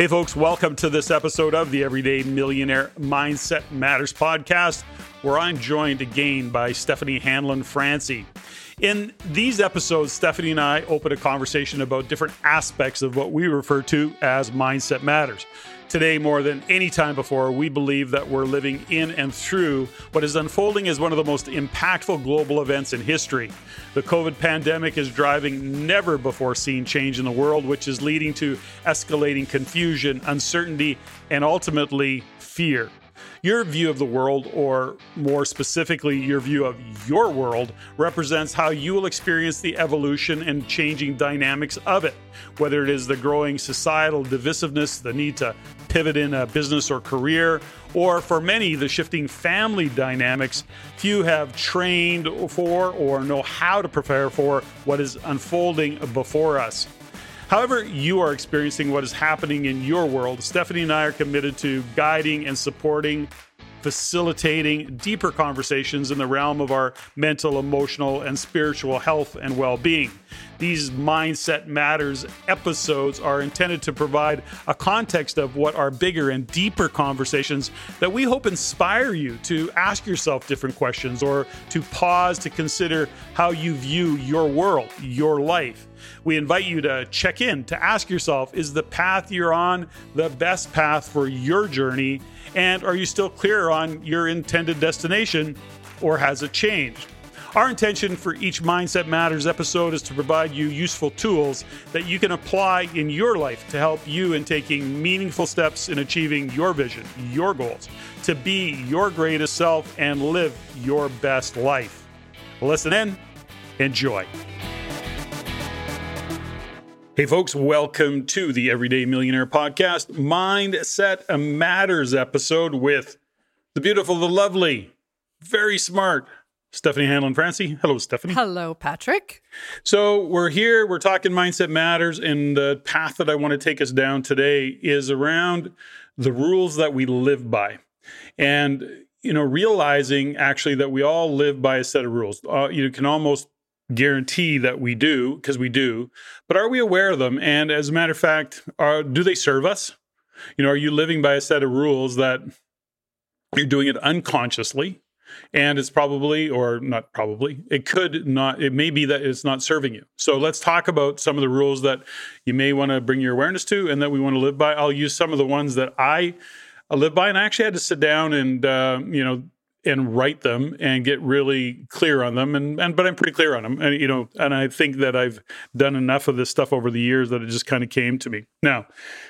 Hey, folks, welcome to this episode of the Everyday Millionaire Mindset Matters podcast, where I'm joined again by Steffany Hanlon Francey. In these episodes, Steffany and I open a conversation about different aspects of what we refer to as mindset matters. Today, more than any time before, we believe that we're living in and through what is unfolding as one of the most impactful global events in history. The COVID pandemic is driving never before seen change in the world, which is leading to escalating confusion, uncertainty, and ultimately fear. Your view of the world, or more specifically, your view of your world, represents how you will experience the evolution and changing dynamics of it. Whether it is the growing societal divisiveness, the need to pivot in a business or career, or for many, the shifting family dynamics, few have trained for or know how to prepare for what is unfolding before us. However, you are experiencing what is happening in your world, Steffany and I are committed to guiding and supporting facilitating deeper conversations in the realm of our mental, emotional, and spiritual health and well being. These Mindset Matters episodes are intended to provide a context of what are bigger and deeper conversations that we hope inspire you to ask yourself different questions or to pause to consider how you view your world, your life. We invite you to check in to ask yourself is the path you're on the best path for your journey? And are you still clear on your intended destination or has it changed? Our intention for each Mindset Matters episode is to provide you useful tools that you can apply in your life to help you in taking meaningful steps in achieving your vision, your goals, to be your greatest self and live your best life. Listen in, enjoy. Hey, folks, welcome to the Everyday Millionaire Podcast Mindset Matters episode with the beautiful, the lovely, very smart Steffany Hanlon Francey. Hello, Steffany. Hello, Patrick. So, we're here, we're talking Mindset Matters, and the path that I want to take us down today is around the rules that we live by. And you know, realizing actually that we all live by a set of rules. Uh, you can almost guarantee that we do because we do but are we aware of them? And as a matter of fact are, do they serve us? You know are you living by a set of rules that you're doing it unconsciously? And it's probably or not probably it could not it may be that it's not serving you. So let's talk about some of the rules that you may want to bring your awareness to and that we want to live by. I'll use some of the ones that i live by and i actually had to sit down and uh, you know and write them and get really clear on them and, and but I'm pretty clear on them and you know and I think that I've done enough of this stuff over the years that it just kind of came to me. Now,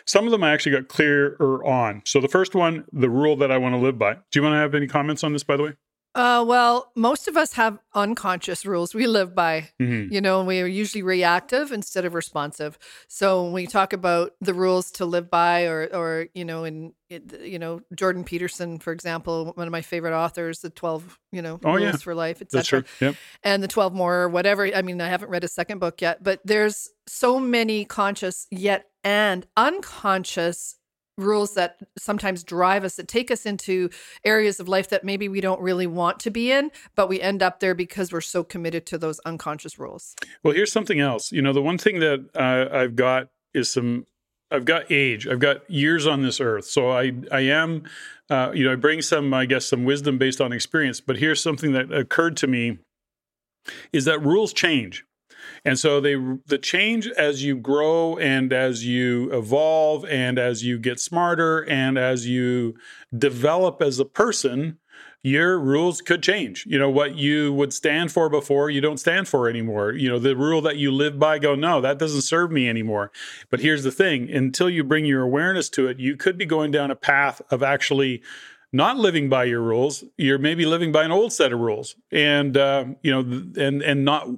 some of them I actually got clearer on. So the first one, the rule that I want to live by. Do you want to have any comments on this by the way? Uh, well, most of us have unconscious rules we live by. Mm-hmm. You know, we are usually reactive instead of responsive. So when we talk about the rules to live by, or, or you know, in you know Jordan Peterson, for example, one of my favorite authors, the twelve you know oh, rules yeah. for life, etc. Yep. And the twelve more, whatever. I mean, I haven't read a second book yet, but there's so many conscious yet and unconscious rules that sometimes drive us that take us into areas of life that maybe we don't really want to be in but we end up there because we're so committed to those unconscious rules. Well here's something else. You know the one thing that uh, i've got is some i've got age. I've got years on this earth. So i i am uh, you know i bring some i guess some wisdom based on experience but here's something that occurred to me is that rules change and so they the change as you grow and as you evolve and as you get smarter and as you develop as a person, your rules could change. You know, what you would stand for before, you don't stand for anymore. You know, the rule that you live by, go, no, that doesn't serve me anymore. But here's the thing until you bring your awareness to it, you could be going down a path of actually not living by your rules you're maybe living by an old set of rules and uh, you know and and not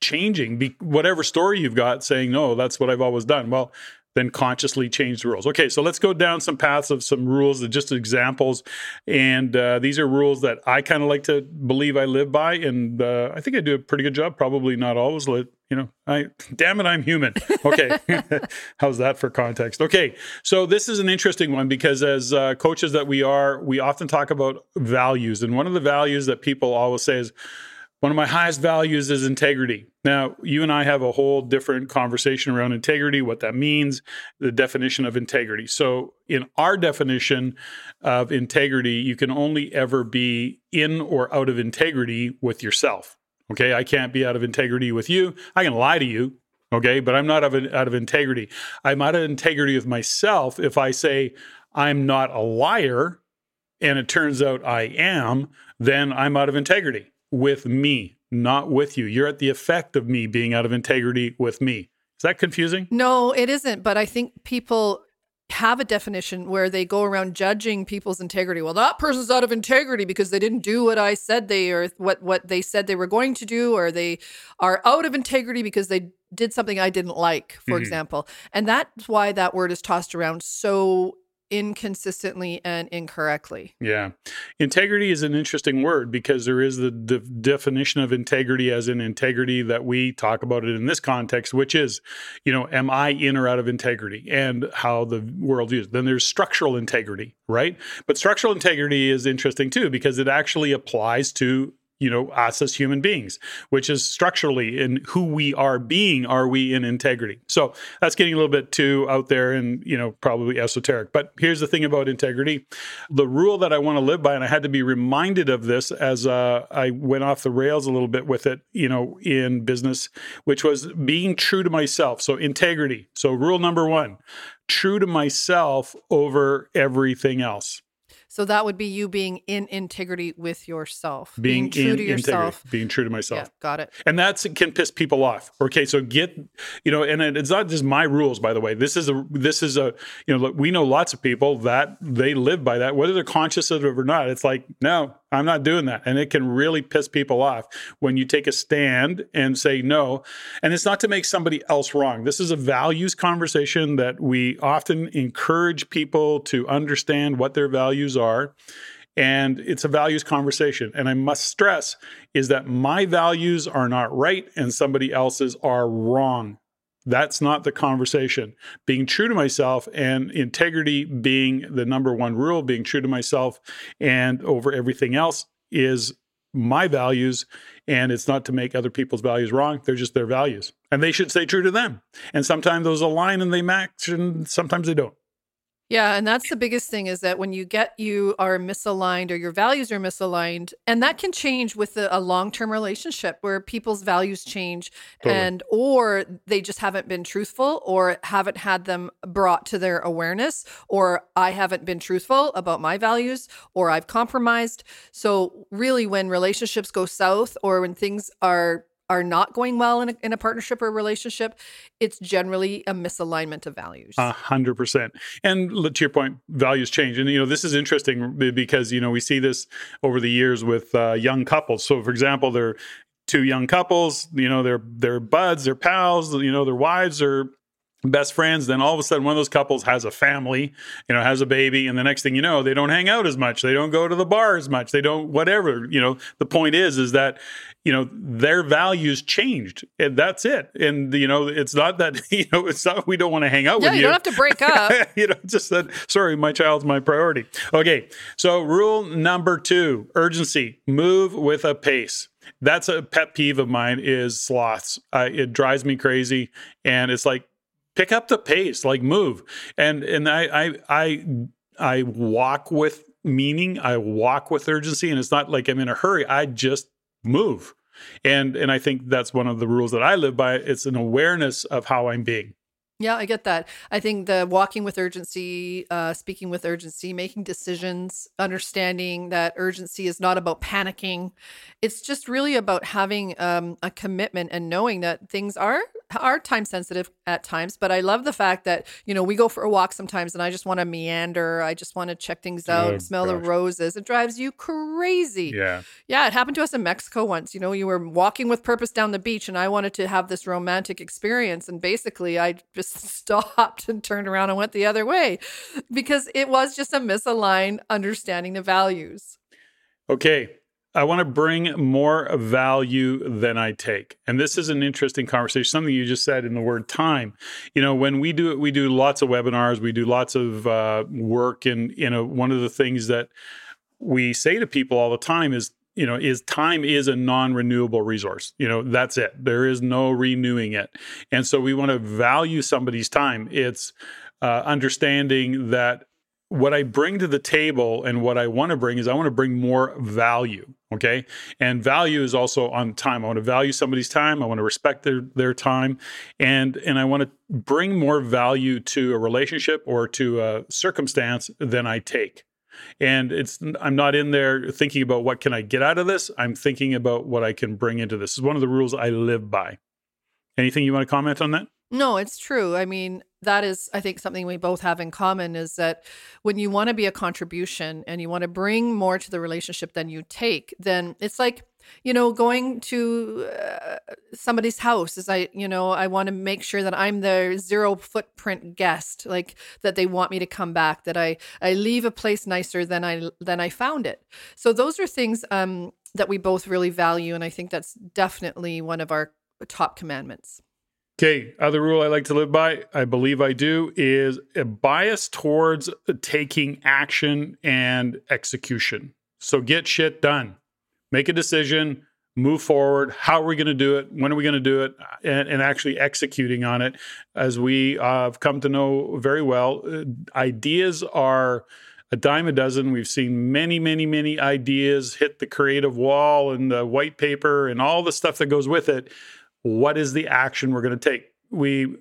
changing be, whatever story you've got saying no that's what i've always done. Well then consciously change the rules. Okay so let's go down some paths of some rules that just examples. And uh, these are rules that i kind of like to believe i live by and uh, i think i do a pretty good job probably not always let you know i damn it i'm human. Okay. How's that for context? Okay so this is an interesting one because as uh, coaches that we are we often talk about values and one of the values that people always say is One of my highest values is integrity. Now, you and I have a whole different conversation around integrity, what that means, the definition of integrity. So, in our definition of integrity, you can only ever be in or out of integrity with yourself. Okay, I can't be out of integrity with you. I can lie to you, okay, but I'm not out of, out of integrity. I'm out of integrity with myself if I say I'm not a liar and it turns out I am, then I'm out of integrity with me, not with you. You're at the effect of me being out of integrity with me. Is that confusing? No, it isn't. But I think people have a definition where they go around judging people's integrity. Well, that person's out of integrity because they didn't do what I said they or what what they said they were going to do, or they are out of integrity because they did something I didn't like, for mm-hmm. example. And that's why that word is tossed around so inconsistently and incorrectly. Yeah. Integrity is an interesting word because there is the de- definition of integrity as in integrity that we talk about it in this context, which is, you know, am I in or out of integrity and how the world views. Then there's structural integrity, right? But structural integrity is interesting too because it actually applies to you know us as human beings which is structurally in who we are being are we in integrity? So that's getting a little bit too out there and you know probably esoteric. But here's the thing about integrity. The rule that i want to live by and i had to be reminded of this as uh, i went off the rails a little bit with it you know in business which was being true to myself. So integrity. So rule number one true to myself over everything else so that would be you being in integrity with yourself, being, being true to yourself, integrity, being true to myself. Yeah, got it. And that can piss people off. Okay, so get you know, and it's not just my rules, by the way. This is a this is a you know, we know lots of people that they live by that, whether they're conscious of it or not. It's like no, I'm not doing that. And it can really piss people off when you take a stand and say no. And it's not to make somebody else wrong. This is a values conversation that we often encourage people to understand what their values are. And it's a values conversation. And I must stress is that my values are not right and somebody else's are wrong. That's not the conversation. Being true to myself and integrity being the number one rule, being true to myself and over everything else is my values. And it's not to make other people's values wrong. They're just their values. And they should stay true to them. And sometimes those align and they match, and sometimes they don't. Yeah, and that's the biggest thing is that when you get you are misaligned or your values are misaligned, and that can change with a, a long-term relationship where people's values change totally. and or they just haven't been truthful or haven't had them brought to their awareness or I haven't been truthful about my values or I've compromised. So really when relationships go south or when things are are not going well in a, in a partnership or relationship, it's generally a misalignment of values. A hundred percent. And to your point, values change. And, you know, this is interesting because, you know, we see this over the years with uh, young couples. So, for example, they're two young couples, you know, they're, they're buds, they're pals, you know, their wives are best friends then all of a sudden one of those couples has a family you know has a baby and the next thing you know they don't hang out as much. They don't go to the bar as much. They don't whatever you know. The point is is that you know their values changed and that's it. And you know it's not that you know it's not we don't want to hang out yeah, with you you. don't have to break up. You know just that sorry my child's my priority. Okay so rule number two urgency. Move with a pace. That's a pet peeve of mine is sloths. Uh, it drives me crazy and it's like pick up the pace, like move. And and I I I I walk with meaning. I walk with urgency, and it's not like I'm in a hurry. I just move. And and I think that's one of the rules that I live by. It's an awareness of how I'm being. Yeah, I get that. I think the walking with urgency, uh, speaking with urgency, making decisions, understanding that urgency is not about panicking. It's just really about having um, a commitment and knowing that things are are time sensitive at times. But I love the fact that you know we go for a walk sometimes, and I just want to meander. I just want to check things out, oh, smell gosh. the roses. It drives you crazy. Yeah, yeah. It happened to us in Mexico once. You know, you were walking with purpose down the beach, and I wanted to have this romantic experience, and basically I just just stopped and turned around and went the other way because it was just a misaligned understanding of values. Okay. I want to bring more value than I take. And this is an interesting conversation. Something you just said in the word time. You know, when we do it, we do lots of webinars, we do lots of uh, work. And, you know, one of the things that we say to people all the time is you know is time is a non-renewable resource you know that's it there is no renewing it and so we want to value somebody's time it's uh, understanding that what I bring to the table and what I want to bring is I want to bring more value. Okay. And value is also on time. I want to value somebody's time. I want to respect their, their time. And, and I want to bring more value to a relationship or to a circumstance than I take. And it's I'm not in there thinking about what can I get out of this. I'm thinking about what I can bring into this. Is one of the rules I live by. Anything you want to comment on that? No, it's true. I mean, that is, I think, something we both have in common is that when you want to be a contribution and you want to bring more to the relationship than you take, then it's like, you know, going to uh, somebody's house is I, you know, I want to make sure that I'm their zero footprint guest, like that they want me to come back, that I I leave a place nicer than I than I found it. So those are things um, that we both really value, and I think that's definitely one of our top commandments. Okay, other rule I like to live by, I believe I do, is a bias towards taking action and execution. So get shit done. Make a decision, move forward. How are we going to do it? When are we going to do it? And, and, actually executing on it. As we uh, have come to know very well, uh, ideas are a dime a dozen. We've seen many, many, many ideas hit the creative wall and the white paper and all the stuff that goes with it what is the action we're going to take? We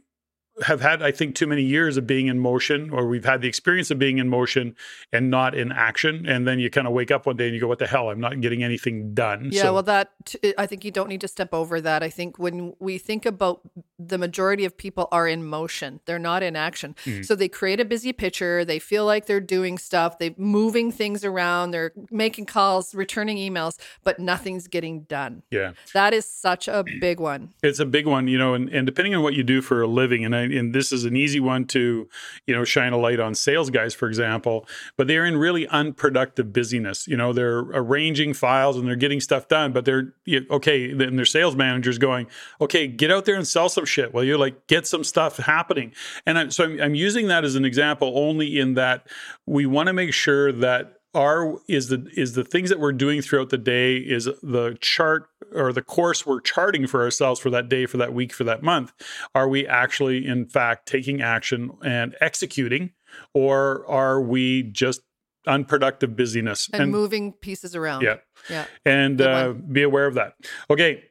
have had, I think, too many years of being in motion, or we've had the experience of being in motion and not in action. And then you kind of wake up one day and you go, "What the hell? I'm not getting anything done." Yeah, so, well, that I think you don't need to step over that. I think when we think about the majority of people are in motion, they're not in action. Mm-hmm. So they create a busy picture. They feel like they're doing stuff. They're moving things around. They're making calls, returning emails, but nothing's getting done. Yeah, that is such a big one. It's a big one, you know, and, and depending on what you do for a living, and I and this is an easy one to, you know, shine a light on sales guys, for example, but they're in really unproductive busyness. You know, they're arranging files and they're getting stuff done, but they're okay. And their sales manager's going, okay, get out there and sell some shit. Well, you're like get some stuff happening. And I, so I'm, I'm using that as an example only in that we want to make sure that are is the is the things that we're doing throughout the day is the chart or the course we're charting for ourselves for that day for that week for that month. Are we actually in fact taking action and executing or are we just unproductive busyness? And, and moving pieces around. Yeah. Yeah. And uh, be aware of that. Okay.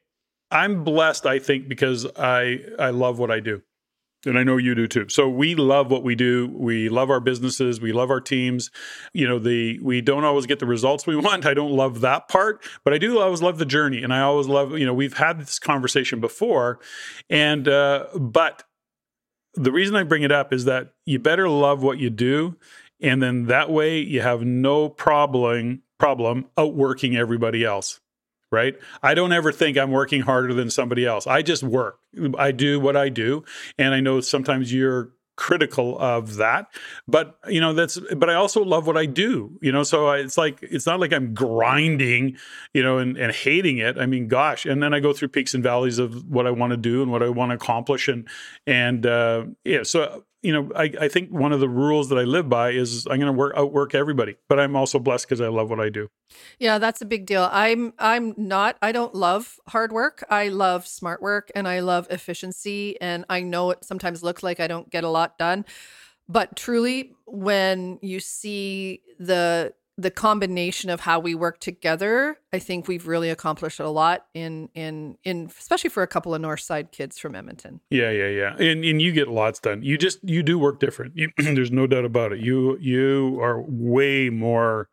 I'm blessed i think because i i love what i do and I know you do too. So we love what we do. We love our businesses. We love our teams. You know, the we don't always get the results we want. I don't love that part, but I do always love the journey. And I always love, you know, we've had this conversation before. And uh, but the reason I bring it up is that you better love what you do. And then that way you have no problem problem outworking everybody else right? I don't ever think I'm working harder than somebody else. I just work. I do what I do. And I know sometimes you're critical of that but you know that's but i also love what i do you know so I, it's like it's not like i'm grinding you know and, and hating it i mean gosh and then i go through peaks and valleys of what i want to do and what i want to accomplish and and uh yeah so you know, I, I think one of the rules that I live by is I'm going to work outwork everybody, but I'm also blessed because I love what I do. Yeah, that's a big deal. I'm I'm not I don't love hard work. I love smart work and I love efficiency and I know it sometimes looks like I don't get a lot done. But truly when you see the the combination of how we work together, I think we've really accomplished a lot in in in especially for a couple of North Side kids from Edmonton. Yeah, yeah, yeah. And and you get lots done. You just you do work different. You, there's no doubt about it. You you are way more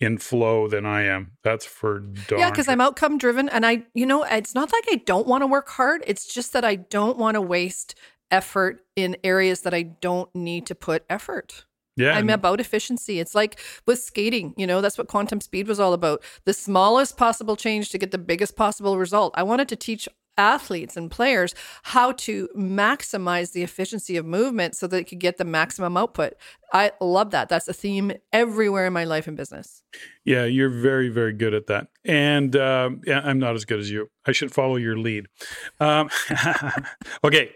in flow than I am. That's for darn. Yeah, because I'm outcome driven, and I you know it's not like I don't want to work hard. It's just that I don't want to waste effort in areas that I don't need to put effort. Yeah. I'm about efficiency. It's like with skating, you know, that's what quantum speed was all about. The smallest possible change to get the biggest possible result. I wanted to teach athletes and players how to maximize the efficiency of movement so they could get the maximum output. I love that. That's a theme everywhere in my life and business. Yeah, you're very, very good at that. And uh, I'm not as good as you. I should follow your lead. Um, okay,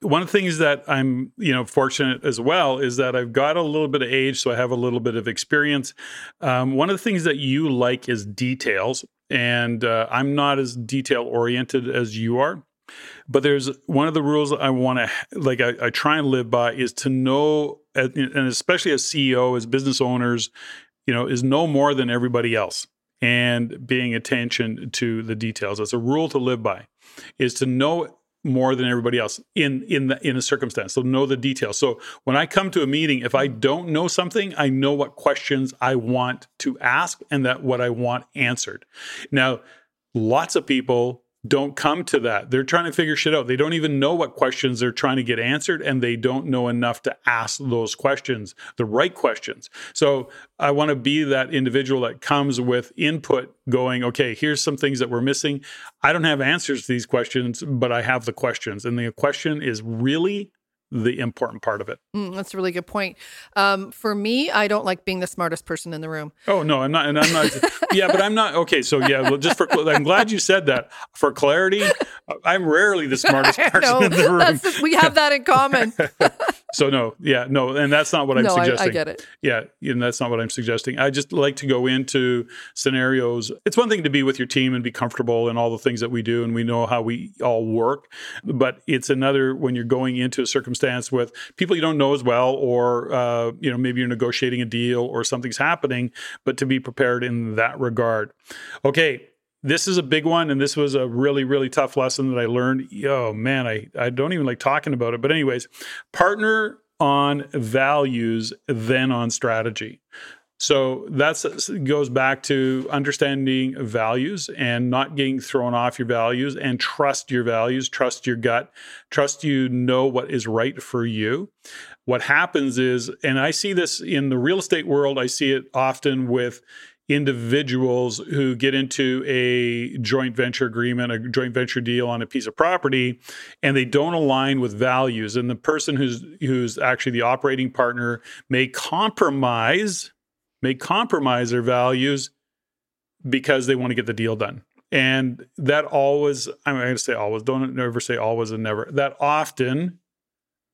one of the things that I'm, you know, fortunate as well is that I've got a little bit of age, so I have a little bit of experience. Um, one of the things that you like is details, and uh, I'm not as detail oriented as you are. But there's one of the rules I want to like. I, I, try and live by is to know, and especially as CEO, as business owners, you know, is no more than everybody else, and being attention to the details. It's a rule to live by, is to know more than everybody else in in the in a circumstance. So know the details. So when i come to a meeting if i don't know something i know what questions i want to ask and that what i want answered. Now lots of people don't come to that. They're trying to figure shit out. They don't even know what questions they're trying to get answered, and they don't know enough to ask those questions, the right questions. So I want to be that individual that comes with input going, okay, here's some things that we're missing. I don't have answers to these questions, but I have the questions. And the question is really the important part of it. Mm, that's a really good point. Um, for me, I don't like being the smartest person in the room. Oh no, I'm not, and I'm not. yeah, but I'm not. Okay, so yeah, well, just for I'm glad you said that. For clarity, I'm rarely the smartest person in the room. we have that in common. so no, yeah, no, and that's not what I'm no, suggesting. I, I get it. Yeah, and that's not what I'm suggesting. I just like to go into scenarios. It's one thing to be with your team and be comfortable and all the things that we do, and we know how we all work, but it's another when you're going into a circumstance circumstance with people you don't know as well, or uh, you know maybe you're negotiating a deal or something's happening, but to be prepared in that regard. Okay, this is a big one and this was a really really tough lesson that i learned. Oh man i, I don't even like talking about it. But anyways partner on values then on strategy. So that goes back to understanding values and not getting thrown off your values and trust your values, trust your gut, trust you know what is right for you. What happens is, and I see this in the real estate world, I see it often with individuals who get into a joint venture agreement, a joint venture deal on a piece of property, and they don't align with values. And the person who's who's actually the operating partner may compromise may compromise their values because they want to get the deal done. And that always, I'm going to say always, don't ever say always and never. That often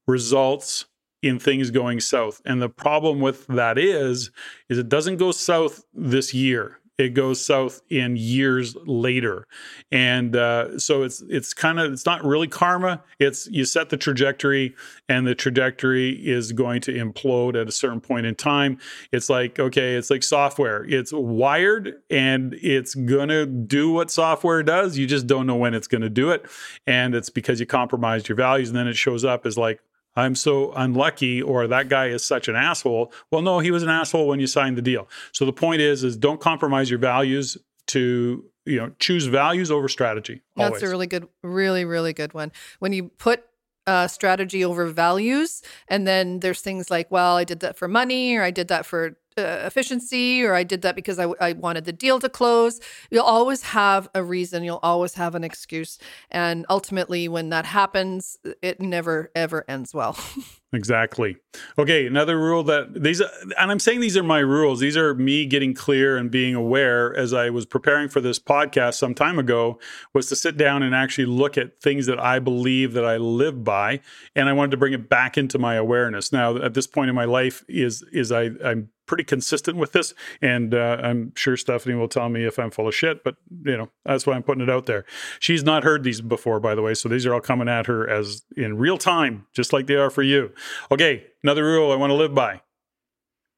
results in things going south. And the problem with that is, is it doesn't go south this year. It goes south in years later. And uh, so it's it's kind of it's not really karma. It's you set the trajectory and the trajectory is going to implode at a certain point in time. It's like okay it's like software. It's wired and it's to do what software does. You just don't know when it's to do it. And it's because you compromised your values. And then it shows up as like I'm so unlucky or that guy is such an asshole. Well, no, he was an asshole when you signed the deal. So the point is is don't compromise your values to, you know, choose values over strategy. Always. That's a really good really really good one. When you put uh, strategy over values. And then there's things like, well, I did that for money or I did that for uh, efficiency or I did that because I, I wanted the deal to close. You'll always have a reason. You'll always have an excuse. And ultimately, when that happens, it never, ever ends well. Exactly. Okay, another rule that these and I'm saying these are my rules. These are me getting clear and being aware as I was preparing for this podcast some time ago was to sit down and actually look at things that I believe that I live by and I wanted to bring it back into my awareness. Now at this point in my life is is I I'm pretty consistent with this. And uh, I'm sure Steffany will tell me if I'm full of shit, but you know, that's why I'm putting it out there. She's not heard these before, by the way. So these are all coming at her as in real time, just like they are for you. Okay, another rule I want to live by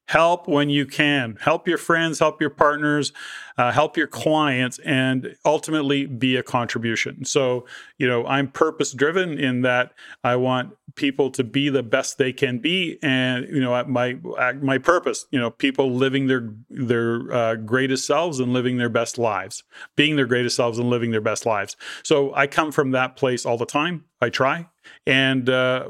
help when you can. Help your friends help your partners uh, help your clients and ultimately be a contribution. So you know i'm purpose driven in that i want people to be the best they can be and you know my my purpose you know people living their their uh, greatest selves and living their best lives being their greatest selves and living their best lives. So i come from that place all the time. I try. And uh,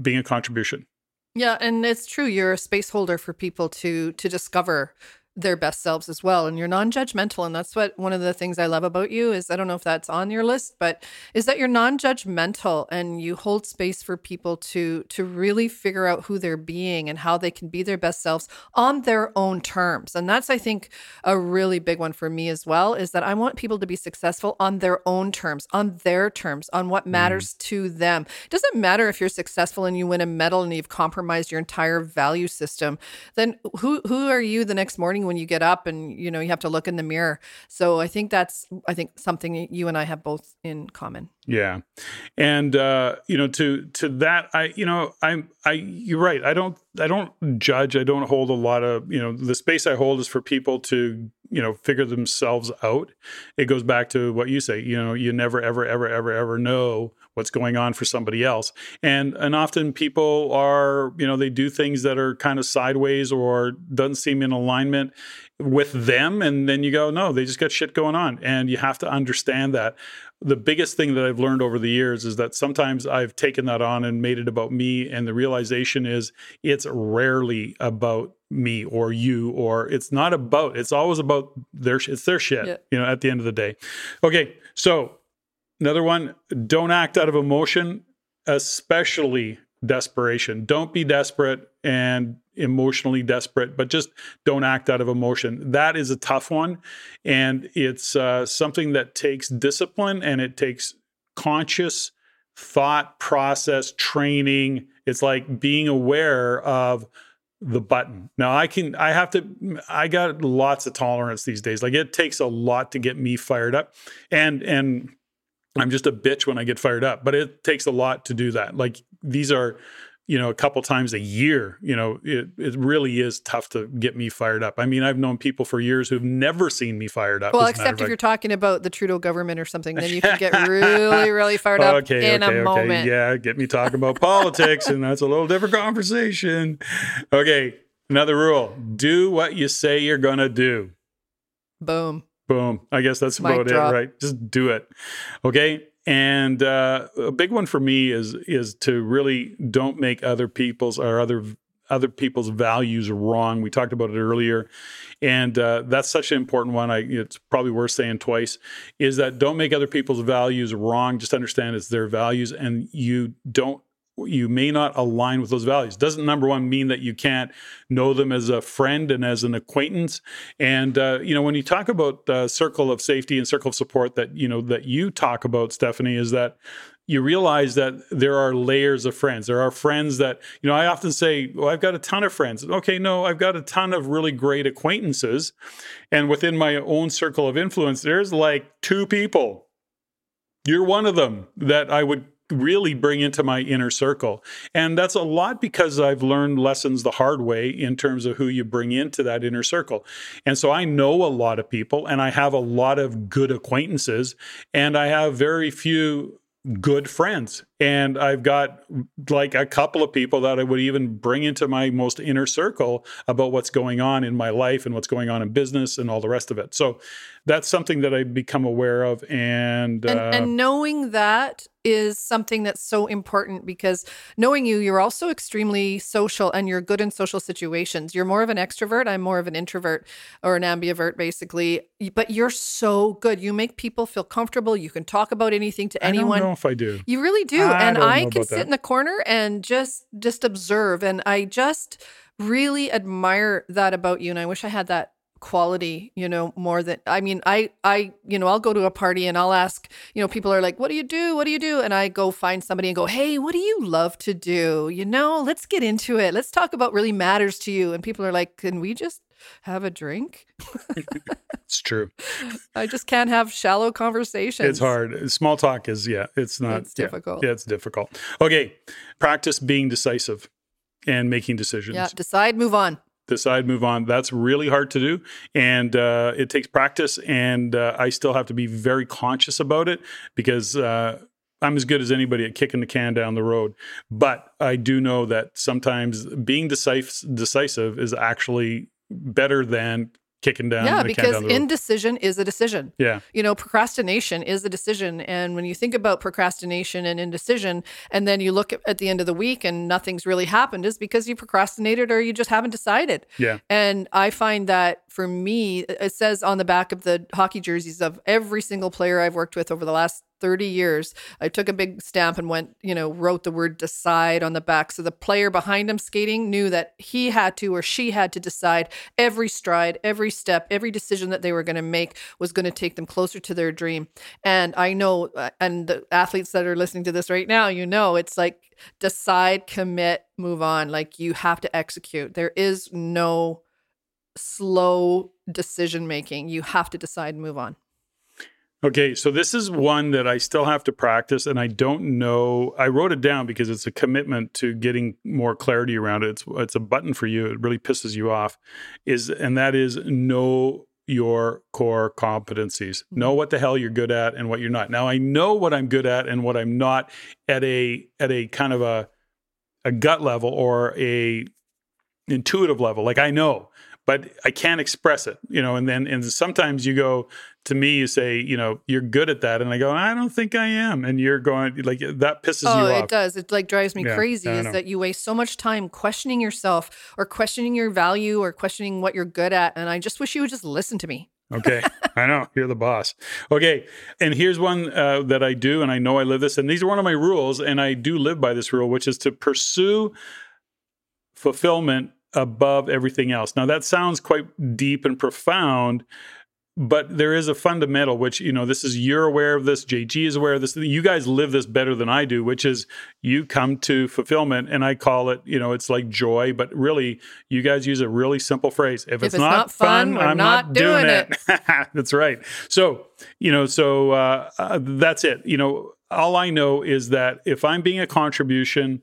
being a contribution yeah, and it's true. You're a space holder for people to to discover their best selves as well and you're non-judgmental and that's what one of the things i love about you is i don't know if that's on your list but is that you're non-judgmental and you hold space for people to to really figure out who they're being and how they can be their best selves on their own terms and that's i think a really big one for me as well is that i want people to be successful on their own terms on their terms on what matters mm. to them it doesn't matter if you're successful and you win a medal and you've compromised your entire value system then who who are you the next morning morning when you get up and you know you have to look in the mirror. So I think that's I think something you and I have both in common. Yeah, and uh, you know to to that I you know I'm I you're right. I don't I don't judge. I don't hold a lot of you know the space I hold is for people to you know figure themselves out. It goes back to what you say. You know you never ever ever ever ever know what's going on for somebody else and and often people are you know they do things that are kind of sideways or doesn't seem in alignment with them and then you go no they just got shit going on and you have to understand that the biggest thing that I've learned over the years is that sometimes I've taken that on and made it about me. And the realization is it's rarely about me or you, or it's not about, it's always about their, it's their shit, yeah. you know, at the end of the day. Okay. So Another one, don't act out of emotion, especially desperation. Don't be desperate and emotionally desperate, but just don't act out of emotion. That is a tough one. And it's uh, something that takes discipline and it takes conscious thought process training. It's like being aware of the button. Now I can I have to I got lots of tolerance these days. Like it takes a lot to get me fired up. And and I'm just a bitch when I get fired up, but it takes a lot to do that. Like these are, you know, a couple times a year, you know, it, it really is tough to get me fired up. I mean, I've known people for years who've never seen me fired up. Well, except if you're talking about the Trudeau government or something, then you can get really, really fired up okay, in okay, a okay. moment. Yeah, get me talking about politics, and that's a little different conversation. Okay, another rule do what you say you're going to do. Boom. Boom. I guess that's Mic about drop. it, right? Just do it. Okay. And uh, a big one for me is is to really don't make other people's or other other people's values wrong. We talked about it earlier, and uh, that's such an important one. I, it's probably worth saying twice. Is that don't make other people's values wrong. Just understand it's their values, and you don't you may not align with those values. Doesn't number one mean that you can't know them as a friend and as an acquaintance? And uh, you know, when you talk about uh, circle of safety and circle of support that you know that you talk about, Steffany, is that you realize that there are layers of friends. There are friends that, you know, I often say, well, I've got a ton of friends. Okay, no, I've got a ton of really great acquaintances. And within my own circle of influence, there's like two people. You're one of them that I would really bring into my inner circle. And that's a lot because I've learned lessons the hard way in terms of who you bring into that inner circle. And so I know a lot of people and I have a lot of good acquaintances and I have very few good friends. And I've got like a couple of people that I would even bring into my most inner circle about what's going on in my life and what's going on in business and all the rest of it. So that's something that I become aware of. And, and, uh, and knowing that is something that's so important because knowing you, you're also extremely social and you're good in social situations. You're more of an extrovert. I'm more of an introvert or an ambivert, basically. But you're so good. You make people feel comfortable. You can talk about anything to anyone. I don't know if I do. You really do. I and I can sit that. in the corner and just just observe. And I just really admire that about you. And I wish I had that quality you know more than i mean i i you know i'll go to a party and i'll ask you know people are like what do you do? What do you do? And i go find somebody and go hey what do you love to do? You know let's get into it. Let's talk about really matters to you. And people are like can we just have a drink? It's true. I just can't have shallow conversations. it's hard. Small talk is yeah it's not it's difficult. yeah, yeah it's difficult. Okay practice being decisive and making decisions. Yeah decide move on decide, move on. That's really hard to do. And uh, it takes practice. And uh, I still have to be very conscious about it because uh, I'm as good as anybody at kicking the can down the road. But I do know that sometimes being decisive, decisive is actually better than kicking down. Yeah, because down indecision is a decision. Yeah. You know, procrastination is a decision. And when you think about procrastination and indecision, and then you look at, at the end of the week and nothing's really happened, is because you procrastinated or you just haven't decided. Yeah. And I find that for me, it says on the back of the hockey jerseys of every single player I've worked with over the last 30 years. I took a big stamp and went, you know, wrote the word decide on the back. So the player behind him skating knew that he had to or she had to decide every stride, every step, every decision that they were going to make was going to take them closer to their dream. And I know, uh, and the athletes that are listening to this right now, you know, it's like decide, commit, move on. Like you have to execute. There is no slow decision making. You have to decide move on. Okay, so this is one that I still have to practice, and I don't know. I wrote it down because it's a commitment to getting more clarity around it. It's it's a button for you. It really pisses you off, is and that is know your core competencies. Know what the hell you're good at and what you're not. Now I know what I'm good at and what I'm not at a at a kind of a a gut level or a intuitive level. Like I know but I can't express it, you know. And then and sometimes you go to me, you say, you know, you're good at that, and I go, I don't think I am, and you're going like that pisses oh, you off. Oh, it does. It like drives me yeah, crazy. Is that you waste so much time questioning yourself or questioning your value or questioning what you're good at, and I just wish you would just listen to me. okay, I know you're the boss. Okay, and here's one uh, that I do, and I know I live this, and these are one of my rules, and I do live by this rule, which is to pursue fulfillment above everything else. Now, that sounds quite deep and profound, but there is a fundamental which you know this is you're aware of this jg is aware of this you guys live this better than i do which is you come to fulfillment and i call it you know it's like joy but really you guys use a really simple phrase if, if it's, it's, not, not fun, fun i'm not, not doing, doing, it, it. that's right so you know so uh, uh, that's it you know all i know is that if i'm being a contribution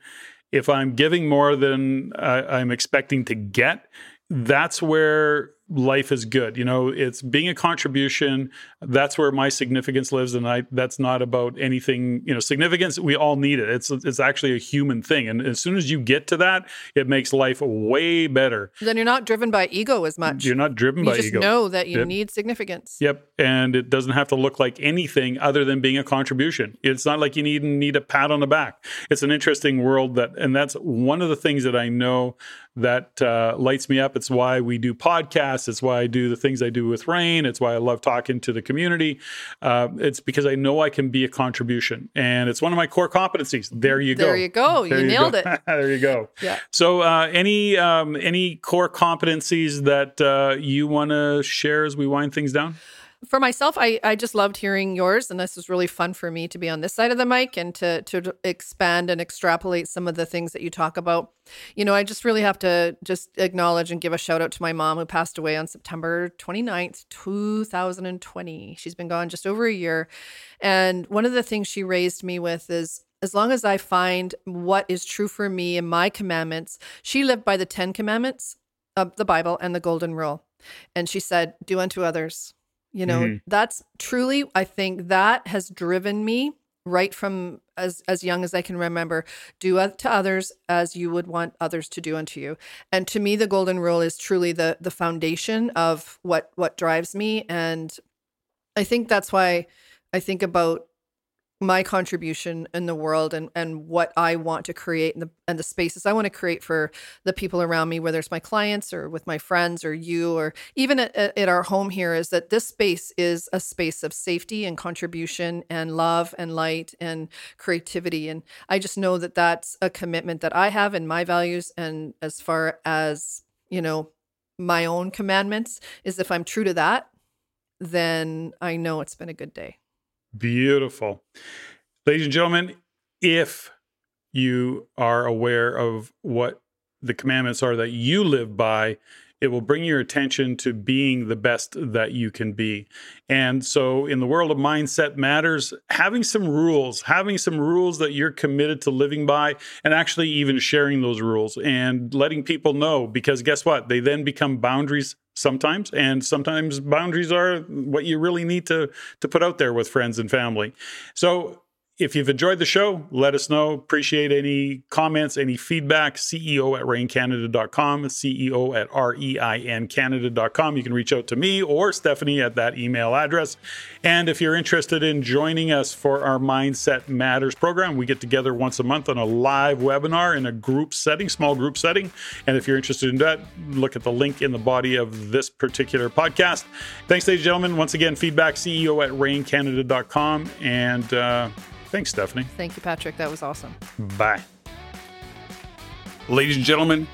if I'm giving more than I'm expecting to get, that's where life is good. You know, it's being a contribution. That's where my significance lives, and I. That's not about anything. You know, significance. We all need it. It's it's actually a human thing, and as soon as you get to that, it makes life way better. Then you're not driven by ego as much. You're not driven you by just ego. Know that you yep. need significance. Yep, and it doesn't have to look like anything other than being a contribution. It's not like you need need a pat on the back. It's an interesting world that, and that's one of the things that I know that uh, lights me up. It's why we do podcasts. It's why I do the things I do with REIN. It's why I love talking to the community. Uh, it's because I know I can be a contribution, and it's one of my core competencies. There you go. There you go. There you, you nailed go. it. there you go. Yeah. So, uh, any um, any core competencies that uh, you want to share as we wind things down? For myself, I, I just loved hearing yours, and this was really fun for me to be on this side of the mic and to to expand and extrapolate some of the things that you talk about. You know, I just really have to just acknowledge and give a shout out to my mom who passed away on September 29th, 2020. She's been gone just over a year. And one of the things she raised me with is as long as I find what is true for me and my commandments, she lived by the 10 commandments of the Bible and the golden rule. And she said, do unto others you know, mm-hmm. that's truly, I think that has driven me right from as as young as I can remember. Do to others as you would want others to do unto you. And to me, the golden rule is truly the the foundation of what what drives me. And I think that's why I think about my contribution in the world and and what I want to create and the and the spaces I want to create for the people around me, whether it's my clients or with my friends or you or even at, at our home here, is that this space is a space of safety and contribution and love and light and creativity. And I just know that that's a commitment that I have in my values. And as far as you know, my own commandments is if I'm true to that, then I know it's been a good day. Beautiful. Ladies and gentlemen, if you are aware of what the commandments are that you live by, it will bring your attention to being the best that you can be. And so, in the world of mindset matters, having some rules, having some rules that you're committed to living by, and actually even sharing those rules and letting people know, because guess what? They then become boundaries sometimes and sometimes boundaries are what you really need to to put out there with friends and family so if you've enjoyed the show, let us know. Appreciate any comments, any feedback. CEO at reincanada.com, CEO at R-E-I-N Canada.com. You can reach out to me or Steffany at that email address. And if you're interested in joining us for our Mindset Matters program, we get together once a month on a live webinar in a group setting, small group setting. And if you're interested in that, look at the link in the body of this particular podcast. Thanks, ladies and gentlemen. Once again, feedback, CEO at reincanada.com. And, uh, Thanks, Steffany. Thank you, Patrick. That was awesome. Bye. Ladies and gentlemen,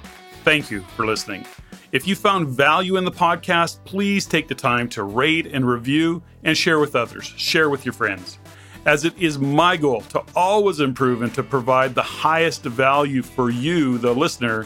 thank you for listening. If you found value in the podcast, please take the time to rate and review and share with others. Share with your friends. As it is my goal to always improve and to provide the highest value for you, the listener,